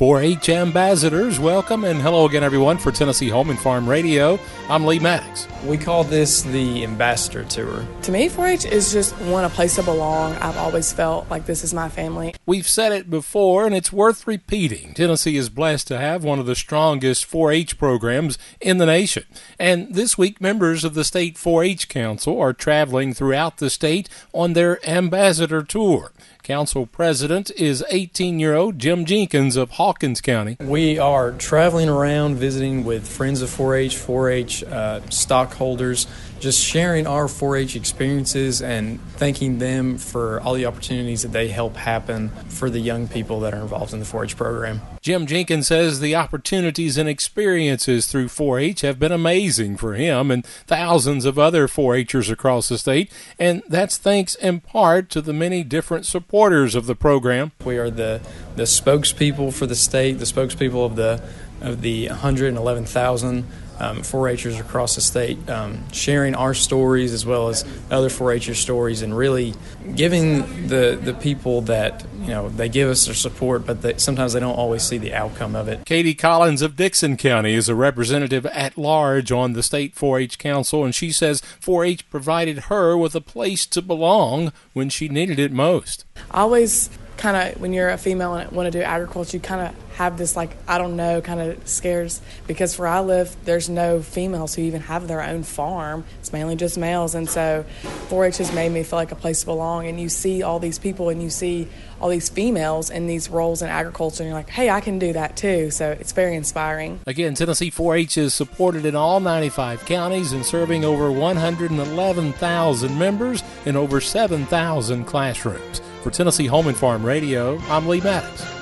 4 H ambassadors, welcome and hello again, everyone, for Tennessee Home and Farm Radio. I'm Lee Maddox. We call this the Ambassador Tour. To me, 4 H is just one, a place to belong. I've always felt like this is my family. We've said it before, and it's worth repeating. Tennessee is blessed to have one of the strongest 4 H programs in the nation. And this week, members of the State 4 H Council are traveling throughout the state on their Ambassador Tour. Council president is 18 year old Jim Jenkins of Hawkins County. We are traveling around visiting with friends of 4 H, 4 H uh, stockholders, just sharing our 4 H experiences and thanking them for all the opportunities that they help happen for the young people that are involved in the 4 H program. Jim Jenkins says the opportunities and experiences through 4 H have been amazing for him and thousands of other 4 Hers across the state, and that's thanks in part to the many different supporters of the program. We are the, the spokespeople for the state, the spokespeople of the of the 111,000 um, 4-Hers across the state, um, sharing our stories as well as other 4-Hers stories, and really giving the the people that you know they give us their support, but they, sometimes they don't always see the outcome of it. Katie Collins of Dickson County is a representative at large on the state 4-H council, and she says 4-H provided her with a place to belong when she needed it most. Always kind of when you're a female and want to do agriculture, you kind of have this like I don't know kind of scares because where I live, there's no females who even have their own farm. It's mainly just males, and so 4-H has made me feel like a place to belong. And you see all these people, and you see all these females in these roles in agriculture, and you're like, hey, I can do that too. So it's very inspiring. Again, Tennessee 4-H is supported in all 95 counties and serving over 111,000 members in over 7,000 classrooms. For Tennessee Home and Farm Radio, I'm Lee Maddox.